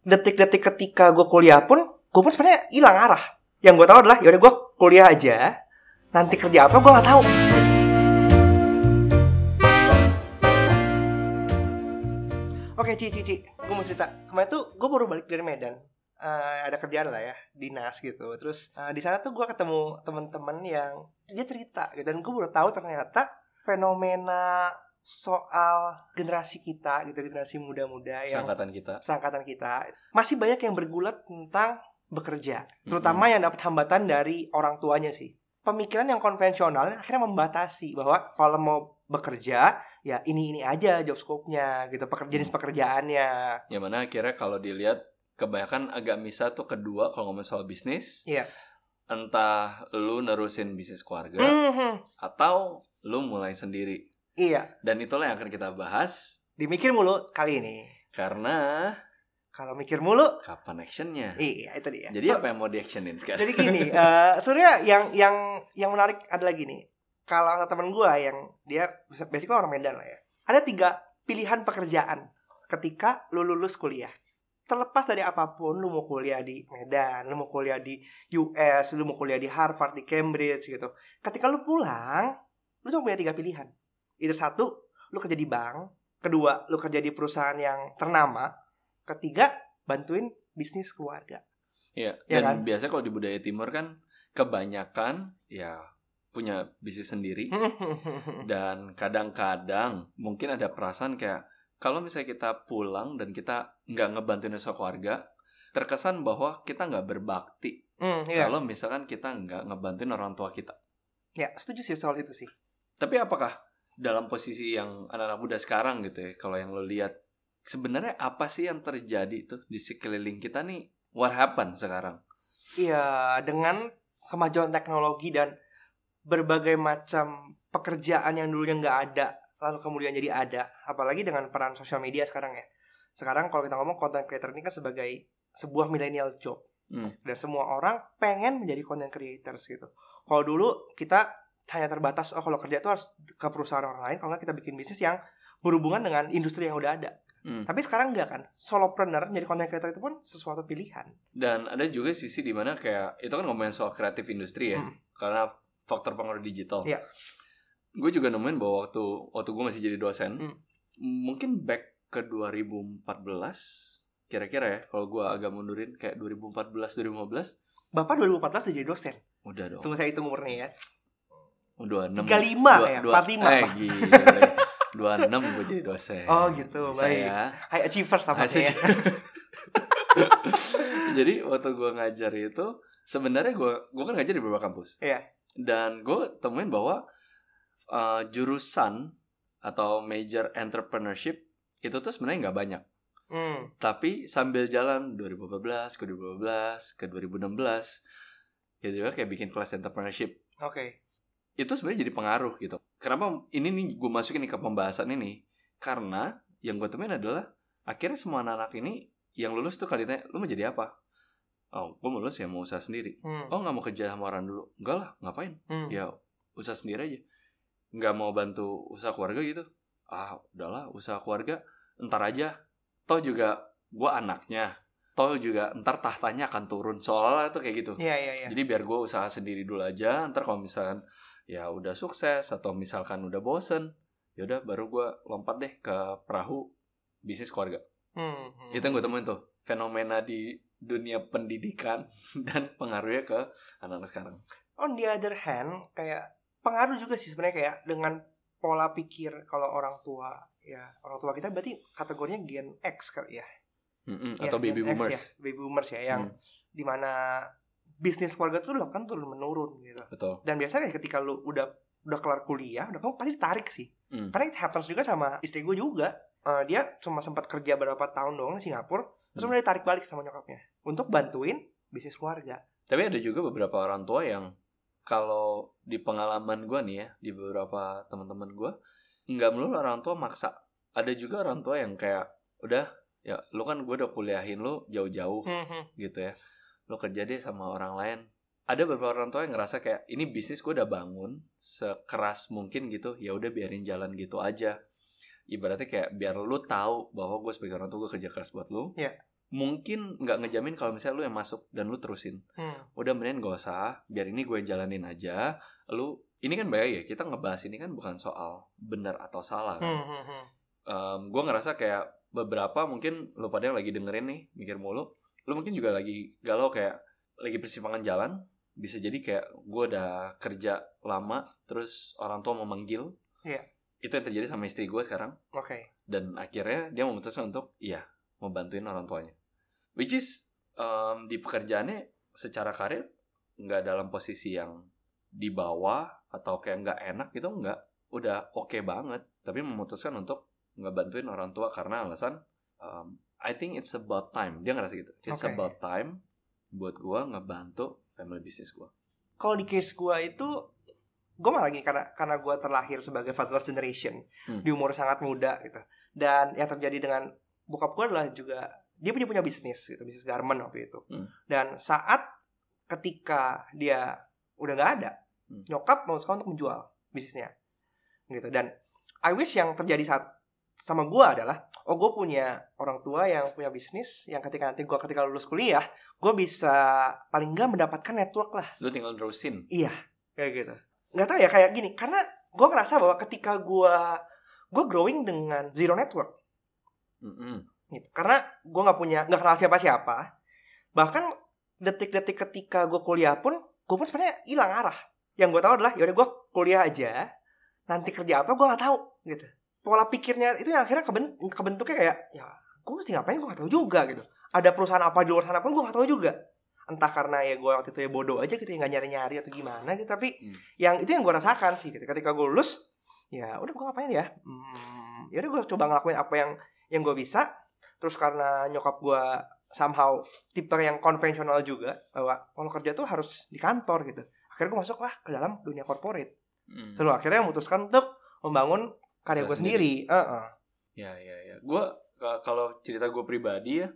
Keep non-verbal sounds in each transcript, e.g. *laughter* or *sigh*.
detik-detik ketika gue kuliah pun gue pun sebenarnya hilang arah. Yang gue tahu adalah yaudah gue kuliah aja nanti kerja apa gue nggak tahu. Oke Ci Ci Ci gue mau cerita. Kemarin tuh gue baru balik dari Medan. Eh, ada kerjaan lah ya dinas gitu. Terus eh, di sana tuh gue ketemu teman-teman yang dia cerita gitu dan gue baru tahu ternyata fenomena soal generasi kita gitu generasi muda-muda yang Seangkatan kita. seangkatan kita masih banyak yang bergulat tentang bekerja terutama yang dapat hambatan dari orang tuanya sih pemikiran yang konvensional akhirnya membatasi bahwa kalau mau bekerja ya ini ini aja job scope-nya gitu pekerja jenis pekerjaannya Yang mana akhirnya kalau dilihat kebanyakan agak misah tuh kedua kalau ngomong soal bisnis. Iya. Entah lu nerusin bisnis keluarga Mhm. atau lu mulai sendiri. Iya. Dan itulah yang akan kita bahas. Dimikir mulu kali ini. Karena kalau mikir mulu kapan actionnya. iya itu dia. Jadi So, apa yang mau di actionin sekarang? jadi gini eh sebenarnya yang yang yang menarik adalah gini kalau teman gue yang dia basically orang Medan lah ya. Ada tiga pilihan pekerjaan ketika lu lulus kuliah. Terlepas dari apa pun lu mau kuliah di Medan lu mau kuliah di US lu mau kuliah di Harvard di Cambridge gitu. Ketika lu pulang lu cuma punya tiga pilihan either satu lu kerja di bank kedua lu kerja di perusahaan yang ternama ketiga bantuin bisnis keluarga Iya, Ya kan? dan biasanya kalau di budaya timur kan kebanyakan ya punya bisnis sendiri *laughs* dan kadang-kadang mungkin ada perasaan kayak kalau misalnya kita pulang dan kita nggak ngebantuin keluarga terkesan bahwa kita nggak berbakti Hmm, iya. kalau misalkan kita nggak ngebantuin orang tua kita Ya, setuju sih soal itu sih. tapi apakah dalam posisi yang anak-anak muda sekarang gitu ya kalau yang lo lihat sebenarnya apa sih yang terjadi tuh di sekeliling kita nih what happened sekarang Iya, dengan kemajuan teknologi dan berbagai macam pekerjaan yang dulunya nggak ada, lalu kemudian jadi ada. Apalagi dengan peran sosial media sekarang ya. Sekarang kalau kita ngomong content creator ini kan sebagai sebuah millennial job. Hmm. Dan semua orang pengen menjadi content creators gitu. Kalau dulu kita hanya terbatas, oh kalau kerja itu harus ke perusahaan orang lain, kalau kita bikin bisnis yang berhubungan dengan industri yang udah ada. Hmm. Tapi sekarang enggak kan, solopreneur jadi content creator itu pun sesuatu pilihan. Dan ada juga sisi di mana kayak itu kan ngomongin soal kreatif industri ya, Hmm. karena faktor pengaruh digital. Iya. Gue juga nemuin bahwa waktu waktu gue masih jadi dosen, Hmm. mungkin back ke 2014 kira-kira ya, kalau gue agak mundurin kayak 2014 2015 Bapak 2014 udah jadi dosen. udah dong. Tunggu saya hitung umurnya ya. Udah 6 35 ya, 45, Eh Pak. gila. 26 gue jadi dosen. Oh, gitu, baik. Saya High achievers *laughs* tampaknya ya. Jadi waktu gue ngajar itu sebenarnya gue gue kan ngajar di beberapa kampus. Iya. Dan gue temuin bahwa uh, jurusan atau major entrepreneurship itu tuh sebenarnya nggak banyak. Hmm. Tapi sambil jalan 2014 ke 2015 ke 2016 ya juga kayak bikin kelas entrepreneurship Oke. Itu sebenarnya jadi pengaruh gitu. Kenapa ini nih gue masukin nih ke pembahasan ini? Karena yang gue temuin adalah akhirnya semua anak-anak ini yang lulus tuh kali ditanya, lu mau jadi apa? Oh, gue mau lulus ya mau usaha sendiri. Hmm. Oh, nggak mau kerja sama orang dulu? Enggak lah, ngapain? Hmm. Ya usaha sendiri aja. Nggak mau bantu usaha keluarga gitu? Ah, udahlah usaha keluarga ntar aja. Toh juga gue anaknya. Toh juga ntar tahtanya akan turun. Soalnya tuh kayak gitu. Iya, iya, iya. Jadi biar gue usaha sendiri dulu aja. Ntar kalau misalkan ya udah sukses atau misalkan udah bosen, ya udah baru gue lompat deh ke perahu bisnis keluarga. Hmm. hmm. Itu yang gue temuin tuh fenomena di dunia pendidikan *laughs* dan pengaruhnya ke anak-anak sekarang. On the other hand, kayak pengaruh juga sih sebenarnya kayak dengan pola pikir kalau orang tua ya orang tua kita berarti kategorinya Gen X kali ya. Mm-mm, Ya, atau baby X boomers. ya, baby boomers ya yang Hmm, di mana bisnis keluarga tuh dilakukan turun menurun gitu. betul. Dan biasanya ketika lu udah udah kelar kuliah, udah kamu pasti ditarik sih. Hmm. Karena it happens juga sama istri gue juga. Eh, dia cuma sempat kerja berapa tahun doang di Singapura, terus Hmm. kemudian ditarik balik sama nyokapnya untuk bantuin bisnis keluarga. Tapi ada juga beberapa orang tua yang kalau di pengalaman gue nih ya, di beberapa teman-teman gue, nggak melulu orang tua maksa. Ada juga orang tua yang kayak, udah, ya lu kan gue udah kuliahin lu jauh-jauh gitu ya. Lu kerja deh sama orang lain. Ada beberapa orang tua yang ngerasa kayak, ini bisnis gue udah bangun, sekeras mungkin gitu, ya udah biarin jalan gitu aja. Ibaratnya kayak biar lu tahu bahwa gue sebagai orang tua gue kerja keras buat lu. Iya. mungkin nggak ngejamin kalau misalnya lu yang masuk dan lu terusin Hmm. udah mendingan gak usah biar ini gue jalanin aja lu ini kan bahaya ya kita ngebahas ini kan bukan soal benar atau salah kan Hmm, hmm, hmm. Em, gue ngerasa kayak beberapa mungkin lu pada yang lagi dengerin nih mikir mulu lu mungkin juga lagi galau kayak lagi persimpangan jalan bisa jadi kayak gue udah kerja lama terus orang tua memanggil Iya. itu yang terjadi sama istri gue sekarang. Oke. dan akhirnya dia memutuskan untuk iya mau bantuin orang tuanya. Which is em, di pekerjaannya secara karir nggak dalam posisi yang di bawah atau kayak nggak enak gitu nggak. Udah oke banget. Tapi memutuskan untuk nggak bantuin orang tua karena alasan em, I think it's about time dia ngerasa gitu it's Oke. about time buat gua ngebantu family business gua Kalau di case gue itu gue malah lagi karena karena gue terlahir sebagai fatherless generation Hmm. di umur sangat muda gitu. Dan yang terjadi dengan bokap gue adalah juga dia punya punya bisnis gitu, bisnis garment waktu itu. Hmm. Dan saat ketika dia udah nggak ada, Hmm. nyokap mau untuk menjual bisnisnya gitu. Dan I wish yang terjadi saat sama gue adalah oh gue punya orang tua yang punya bisnis yang ketika nanti gue ketika lulus kuliah gue bisa paling nggak mendapatkan network lah lu tinggal terusin Iya, kayak gitu. Nggak tahu ya kayak gini, karena gue ngerasa bahwa ketika gue gue growing dengan zero network, Mm-mm. gitu. Karena gue nggak punya nggak kenal siapa-siapa. Bahkan detik-detik ketika gue kuliah pun, gue pun sebenarnya hilang arah. Yang gue tahu adalah yaudah gue kuliah aja, nanti kerja apa gue nggak tahu, gitu. Pola pikirnya itu yang akhirnya keben- kebentuknya kayak ya gue mesti ngapain gue nggak tahu juga gitu. Ada perusahaan apa di luar sana pun gue nggak tahu juga entah karena ya gue waktu itu ya bodoh aja gitu ya nggak nyari-nyari atau gimana gitu tapi Hmm. yang itu yang gue rasakan sih gitu. ketika gue lulus ya udah gue ngapain ya hmm, ya udah gue coba ngelakuin apa yang yang gue bisa terus karena nyokap gue somehow tipe yang konvensional juga bahwa kalau kerja tuh harus di kantor gitu akhirnya gue masuk lah ke dalam dunia corporate Mm. selalu akhirnya memutuskan untuk membangun karya gue sendiri, Heeh. Ya, ya, ya. Gue kalau cerita gue pribadi ya,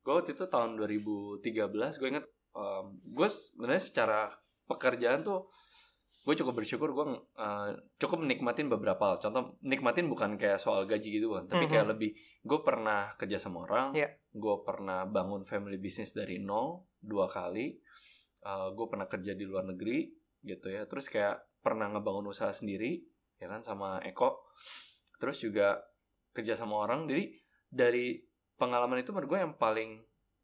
gue waktu itu tahun 2013, gue inget, gue sebenarnya secara pekerjaan tuh, gue cukup bersyukur gue eh, cukup menikmatin beberapa hal. Contoh, nikmatin bukan kayak soal gaji gitu kan, tapi kayak Mhm. lebih, gue pernah kerja sama orang, Iya. gue pernah bangun family business dari nol dua kali, gue pernah kerja di luar negeri gitu ya, terus kayak pernah ngebangun usaha sendiri, ya kan sama Eko, terus juga kerja sama orang. Jadi dari pengalaman itu menurut gue yang paling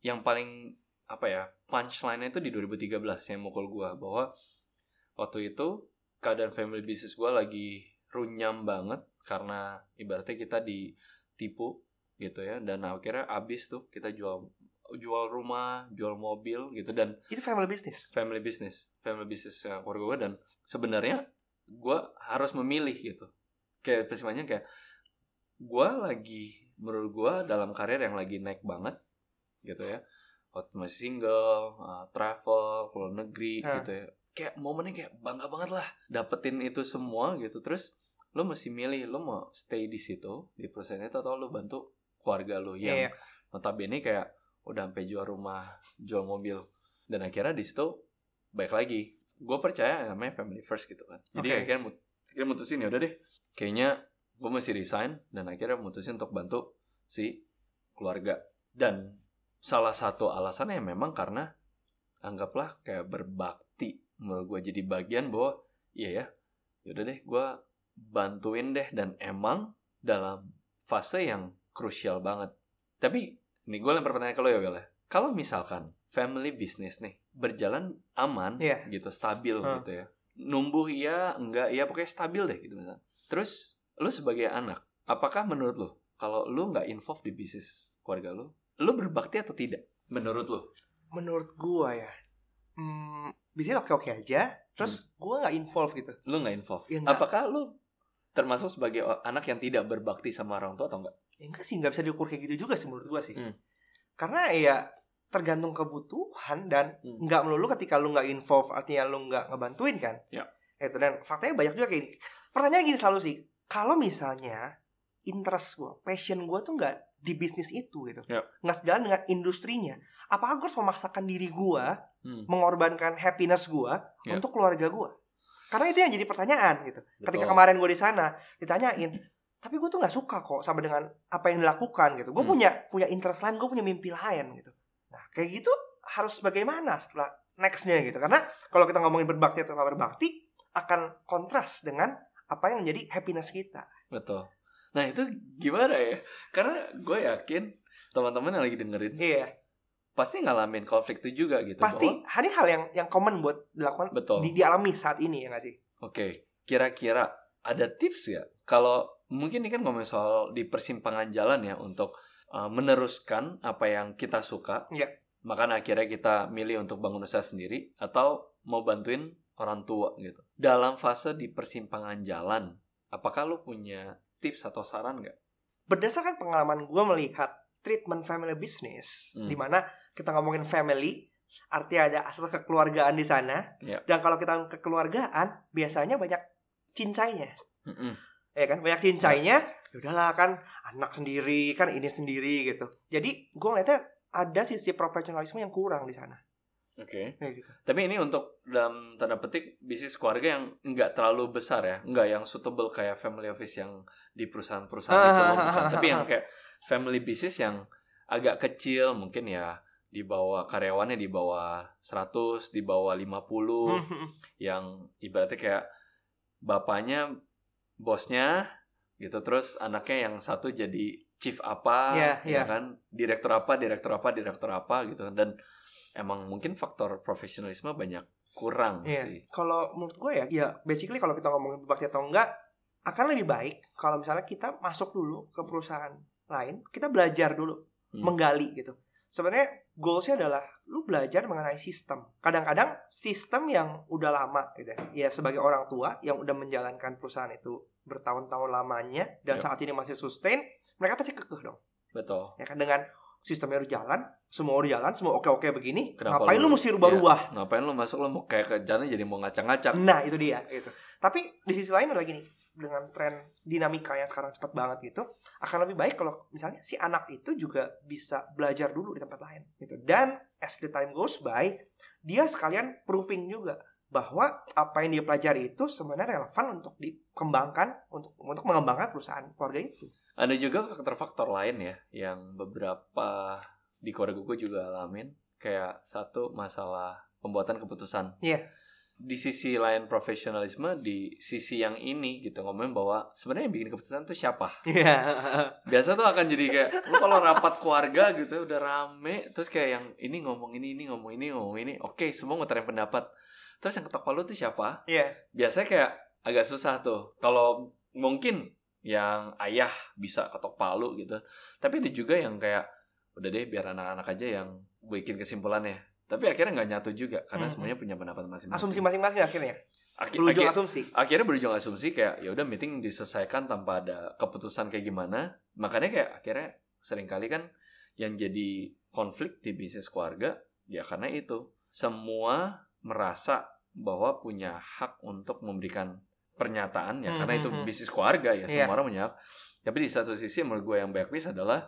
yang paling apa ya punchline-nya itu di 2013 yang mukul gue bahwa waktu itu keadaan family business gue lagi runyam banget karena ibaratnya kita ditipu gitu ya. Dan akhirnya abis tuh kita jual jual rumah jual mobil gitu. Dan itu family business? Family business. Family business yang keluarga gue dan sebenarnya gue harus memilih gitu. Kayak persimpangannya kayak gue lagi menurut gue dalam karir yang lagi naik banget gitu ya. Waktu masih single uh, travel keluar negeri Hah. gitu ya. Kayak momennya kayak bangga banget lah dapetin itu semua gitu. Terus lo mesti milih lo mau stay di situ di perusahaan itu atau lo bantu keluarga lo yang Iya. notabene kayak udah sampai jual rumah jual mobil. Dan akhirnya di situ baik lagi gue percaya namanya family first gitu kan. Jadi Oke. akhirnya mut- akhirnya mutusin ya udah deh kayaknya gue mesti resign dan akhirnya mutusin untuk bantu si keluarga. Dan salah satu alasannya memang karena anggaplah kayak berbakti menurut gue jadi bagian bahwa iya ya yaudah deh gue bantuin deh. Dan emang dalam fase yang krusial banget. Tapi ini gue lempar pertanyaan ke lo ya Bella kalau misalkan family business nih berjalan aman Iya. gitu stabil Hmm. gitu ya. Numbuh iya enggak iya pokoknya stabil deh gitu misalnya. Terus lu sebagai anak apakah menurut lu kalau lu nggak involve di bisnis keluarga lu lu berbakti atau tidak menurut lu? Menurut gue ya hmm, bisnis oke oke aja terus gue nggak involve gitu. Lu nggak involve. Ya, apakah lu termasuk sebagai anak yang tidak berbakti sama orang tua atau enggak ya enggak sih nggak bisa diukur kayak gitu juga sih menurut gue sih. Hmm. Karena ya tergantung kebutuhan dan Hmm. nggak melulu ketika lu nggak involve artinya lu nggak ngebantuin kan Ya. itu dan faktanya banyak juga kayak gini pertanyaan gini selalu sih kalau misalnya interest gue passion gue tuh nggak di bisnis itu gitu Ya. nggak sejalan dengan industrinya apakah gue harus memaksakan diri gue Hmm. mengorbankan happiness gue Ya. untuk keluarga gue karena itu yang jadi pertanyaan gitu ketika Betul. kemarin gue di sana ditanyain tapi gue tuh nggak suka kok sama dengan apa yang dilakukan gitu. Gue Hmm. punya punya interest lain gue punya mimpi lain gitu. Nah kayak gitu harus bagaimana setelah nextnya gitu. Karena kalau kita ngomongin berbakti atau nggak berbakti akan kontras dengan apa yang menjadi happiness kita. Betul. Nah itu gimana ya? Karena gue yakin teman-teman yang lagi dengerin iya. pasti ngalamin konflik itu juga gitu. Pasti bahwa- ada hal yang yang common buat dilakukan betul. di, dialami saat ini ya nggak sih? Oke, kira-kira ada tips ya? Kalau mungkin ini kan ngomong soal di persimpangan jalan ya untuk uh, meneruskan apa yang kita suka. Iya. Makanya akhirnya kita milih untuk bangun usaha sendiri atau mau bantuin orang tua gitu. Dalam fase di persimpangan jalan, apakah lu punya tips atau saran nggak? berdasarkan pengalaman gue melihat treatment family business Hmm. di mana kita ngomongin family artinya ada asas kekeluargaan di sana Ya. dan kalau kita kekeluargaan biasanya banyak cincainya. Ya kan banyak cincainya ya udahlah kan anak sendiri kan ini sendiri gitu jadi gue ngeliatnya ada sisi profesionalisme yang kurang di sana Oke. kayak gitu Tapi ini untuk dalam tanda petik bisnis keluarga yang nggak terlalu besar ya, nggak yang suitable kayak family office yang di perusahaan-perusahaan itu loh, bukan. *laughs* Tapi yang kayak family business yang agak kecil mungkin ya di bawah karyawannya di bawah 100, di bawah 50 Hmm. yang ibaratnya kayak bapaknya bosnya gitu terus anaknya yang satu jadi chief apa Iya, ya iya. kan direktur apa direktur apa direktur apa gitu dan emang mungkin faktor profesionalisme banyak kurang Iya. sih Kalau menurut gue ya, ya basically kalau kita ngomongin berbakti atau enggak, akan lebih baik kalau misalnya kita masuk dulu ke perusahaan lain, kita belajar dulu, Hmm. menggali gitu. Sebenarnya goalsnya adalah lu belajar mengenai sistem. Kadang-kadang sistem yang udah lama gitu ya, ya sebagai orang tua yang udah menjalankan perusahaan itu bertahun-tahun lamanya dan Yep. saat ini masih sustain, mereka pasti kekeh dong. betul Ya kan dengan sistemnya udah jalan, semua udah jalan, semua oke-oke begini, Kenapa ngapain lu lu- mesti rubah-rubah? ngapain lu masuk lu mau kayak ke jalan jadi mau ngacak-ngacak Nah itu dia gitu. Tapi di sisi lain ada gini dengan tren dinamika yang sekarang cepat banget gitu akan lebih baik kalau misalnya si anak itu juga bisa belajar dulu di tempat lain gitu dan as the time goes by dia sekalian proving juga bahwa apa yang dia pelajari itu sebenarnya relevan untuk dikembangkan untuk untuk mengembangkan perusahaan keluarga itu. ada juga faktor-faktor lain ya yang beberapa di keluarga gue juga alamin kayak satu masalah pembuatan keputusan Iya. Di sisi lain profesionalisme di sisi yang ini gitu ngomongin bahwa sebenarnya yang bikin keputusan tuh siapa? Iya. biasa tuh akan jadi kayak lu kalau rapat keluarga gitu udah rame terus kayak yang ini ngomong ini ini ngomong ini ngomong ini oke semua ngutarain pendapat. Terus yang ketok palu tuh siapa? Iya. biasanya kayak agak susah tuh. Kalau mungkin yang ayah bisa ketok palu gitu. Tapi ada juga yang kayak udah deh biar anak-anak aja yang bikin kesimpulannya tapi akhirnya nggak nyatu juga karena Mhm. semuanya punya pendapat masing-masing Asumsi masing-masing akhirnya. Aki- Berujung asumsi. akhirnya berujung asumsi kayak ya udah meeting diselesaikan tanpa ada keputusan kayak gimana makanya kayak akhirnya sering kali kan yang jadi konflik di bisnis keluarga ya karena itu semua merasa bahwa punya hak untuk memberikan pernyataan ya karena itu Mhm. bisnis keluarga ya semua Iya. orang punya hak tapi di satu sisi menurut gue yang backpiece adalah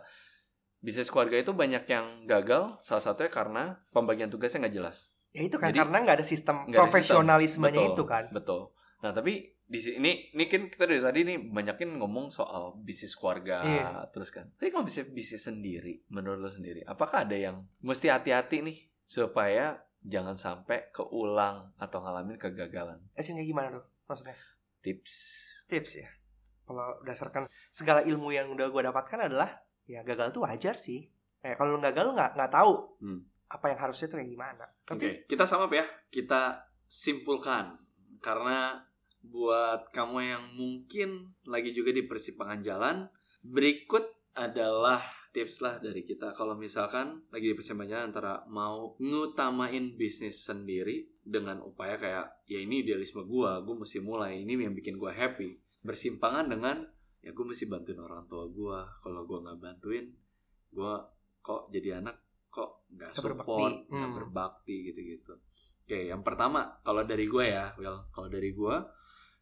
bisnis keluarga itu banyak yang gagal salah satunya karena pembagian tugasnya nggak jelas Ya itu kan Jadi, karena nggak ada sistem nggak ada sistem. profesionalismenya Betul. itu kan. Betul. Nah, tapi di sini ini kan kita dari tadi nih banyakin ngomong soal bisnis keluarga Iya. terus kan. Tapi kalau bisnis bisnis sendiri, menurut lo sendiri, apakah ada yang mesti hati-hati nih supaya jangan sampai keulang atau ngalamin kegagalan? Actionnya gimana tuh maksudnya? Tips. tips ya kalau berdasarkan segala ilmu yang udah gue dapatkan adalah ya gagal tuh wajar sih eh kalau lu gagal lu nggak nggak tahu Hmm. apa yang harusnya tuh kayak gimana tapi kita sama ya. Kita simpulkan karena buat kamu yang mungkin lagi juga di persimpangan jalan, berikut adalah tips lah dari kita. Kalau misalkan lagi di persimpangan jalan antara mau ngutamain bisnis sendiri dengan upaya kayak ya ini idealisme gua, gua mesti mulai, ini yang bikin gua happy. Bersimpangan dengan ya gua mesti bantuin orang tua gua. Kalau gua nggak bantuin, gua kok jadi anak kok nggak support, nggak Hmm. berbakti gitu-gitu. Oke, yang pertama kalau dari gue ya, Will, kalau dari gue,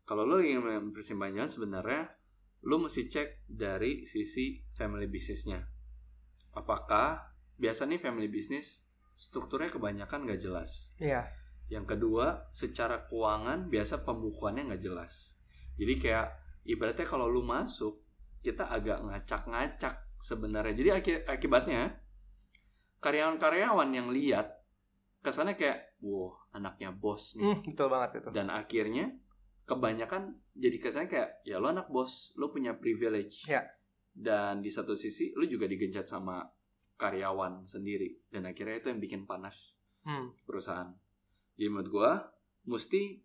kalau lo ingin persimpangan sebenarnya lo mesti cek dari sisi family bisnisnya. Apakah biasa nih family business strukturnya kebanyakan nggak jelas. iya Yang kedua, secara keuangan biasa pembukuannya nggak jelas. Jadi kayak ibaratnya kalau lu masuk kita agak ngacak-ngacak sebenarnya. Jadi aki- akibatnya karyawan-karyawan yang lihat kesannya kayak, wow anaknya bos nih. Hmm, betul banget itu. Dan akhirnya kebanyakan jadi kesannya kayak, ya lo anak bos, lo punya privilege. Ya. Dan di satu sisi lo juga digencat sama karyawan sendiri. Dan akhirnya itu yang bikin panas Hmm. perusahaan. Jadi menurut gua mesti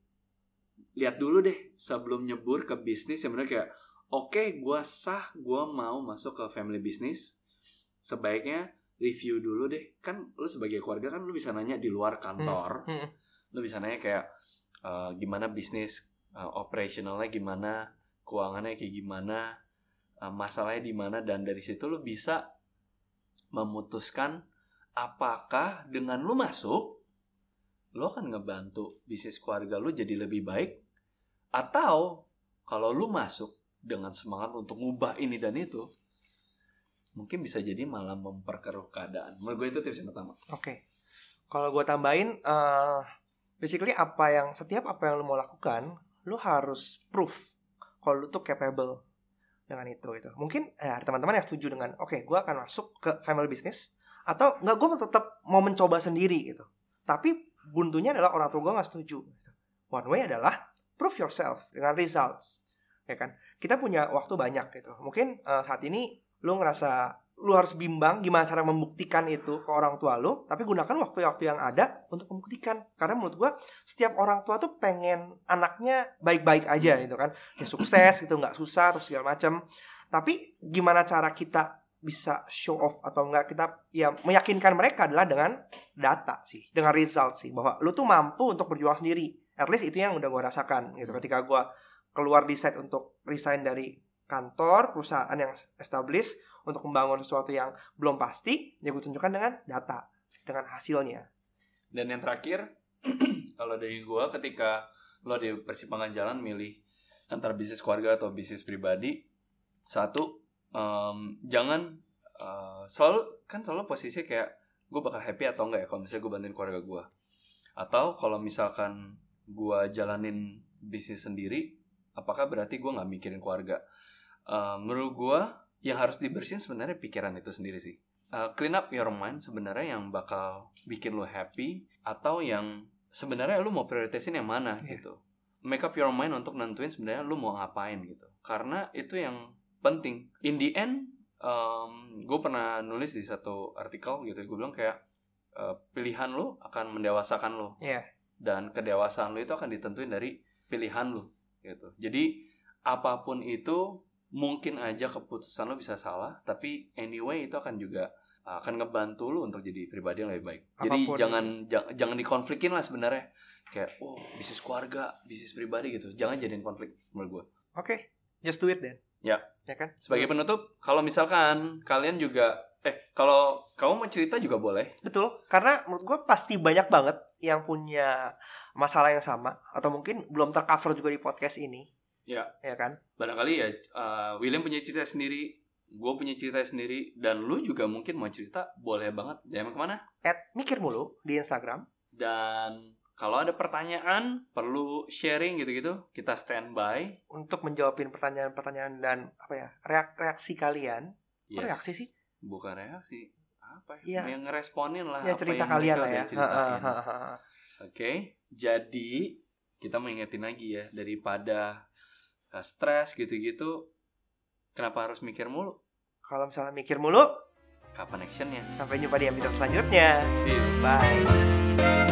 lihat dulu deh sebelum nyebur ke bisnis yang benar kayak oke gua sah gua mau masuk ke family business. Sebaiknya review dulu deh. Kan lu sebagai keluarga kan lu bisa nanya di luar kantor. Hmm. lu bisa nanya kayak eh, gimana bisnis? Eh, operationalnya gimana? Keuangannya kayak gimana? Eh, masalahnya di mana? Dan dari situ lu bisa memutuskan apakah dengan lu masuk lu akan ngebantu bisnis keluarga lu jadi lebih baik atau kalau lu masuk dengan semangat untuk ngubah ini dan itu mungkin bisa jadi malah memperkeruh keadaan menurut gue itu tips yang pertama Oke. Kalau gue tambahin, eh basically apa yang setiap apa yang lu mau lakukan, lu harus proof kalau lu tuh capable dengan itu itu. Mungkin eh, teman-teman yang setuju dengan, oke, gue akan masuk ke family business atau nggak gue tetap mau mencoba sendiri gitu. Tapi buntunya adalah orang tua gue nggak setuju. One way adalah prove yourself dengan results, ya kan? Kita punya waktu banyak gitu. Mungkin eh, saat ini lu ngerasa lu harus bimbang gimana cara membuktikan itu ke orang tua lu, tapi gunakan waktu-waktu yang ada untuk membuktikan. Karena menurut gua setiap orang tua tuh pengen anaknya baik-baik aja gitu kan, ya sukses gitu nggak susah terus segala macam. Tapi gimana cara kita bisa show off atau enggak kita ya meyakinkan mereka adalah dengan data sih, dengan result sih bahwa lu tuh mampu untuk berjuang sendiri. At least itu yang udah gua rasakan gitu ketika gua keluar decide untuk resign dari kantor perusahaan yang established untuk membangun sesuatu yang belum pasti, ya gue tunjukkan dengan data, dengan hasilnya. Dan yang terakhir, *clears throat* kalau dari gua ketika lo di persimpangan jalan milih antara bisnis keluarga atau bisnis pribadi, satu em, jangan eh, selalu kan selalu posisi kayak gue bakal happy atau enggak ya kalau misalnya gue bantuin keluarga gua atau kalau misalkan gua jalanin bisnis sendiri, apakah berarti gua nggak mikirin keluarga? Eh, menurut gua yang harus dibersihin sebenarnya pikiran itu sendiri sih. Eh, clean up your mind sebenarnya yang bakal bikin lo happy atau yang sebenarnya lu mau prioritasin yang mana Iya. gitu. Make up your mind untuk nentuin sebenarnya lu mau ngapain gitu. Karena itu yang penting. In the end, gue pernah nulis di satu artikel gitu. Gue bilang kayak eh, pilihan lu akan mendewasakan lu. Iya. Dan kedewasaan lu itu akan ditentuin dari pilihan lu gitu. Jadi apa pun itu mungkin aja keputusan lu bisa salah, tapi anyway itu akan juga uh, akan ngebantu lu untuk jadi pribadi yang lebih baik. Jadi Apa pun. jangan ja- jangan dikonflikin lah sebenarnya. Kayak oh bisnis keluarga, bisnis pribadi gitu. Jangan jadiin konflik menurut gue. Oke, just do it then. Ya. Ya kan? Sebagai penutup, kalau misalkan kalian juga eh kalau kamu mau cerita juga boleh. Betul, karena menurut gue pasti banyak banget yang punya masalah yang sama atau mungkin belum tercover juga di podcast ini. Ya. Ya kan? Barangkali ya uh, William punya cerita sendiri, gue punya cerita sendiri, dan lu juga mungkin mau cerita, boleh banget. DM ke mana? At mikir mulu di Instagram. Dan kalau ada pertanyaan, perlu sharing gitu-gitu, kita standby. untuk menjawabin pertanyaan-pertanyaan dan apa ya reak- reaksi kalian Yes. reaksi sih? Bukan reaksi. Apa Iya. ya? Yang ngeresponin lah ya apa cerita yang kalian lah ya. Oke, jadi kita mengingetin lagi ya, daripada uh, stres gitu-gitu, kenapa harus mikir mulu? kalau misalnya mikir mulu Kapan actionnya? sampai jumpa di episode selanjutnya See you. bye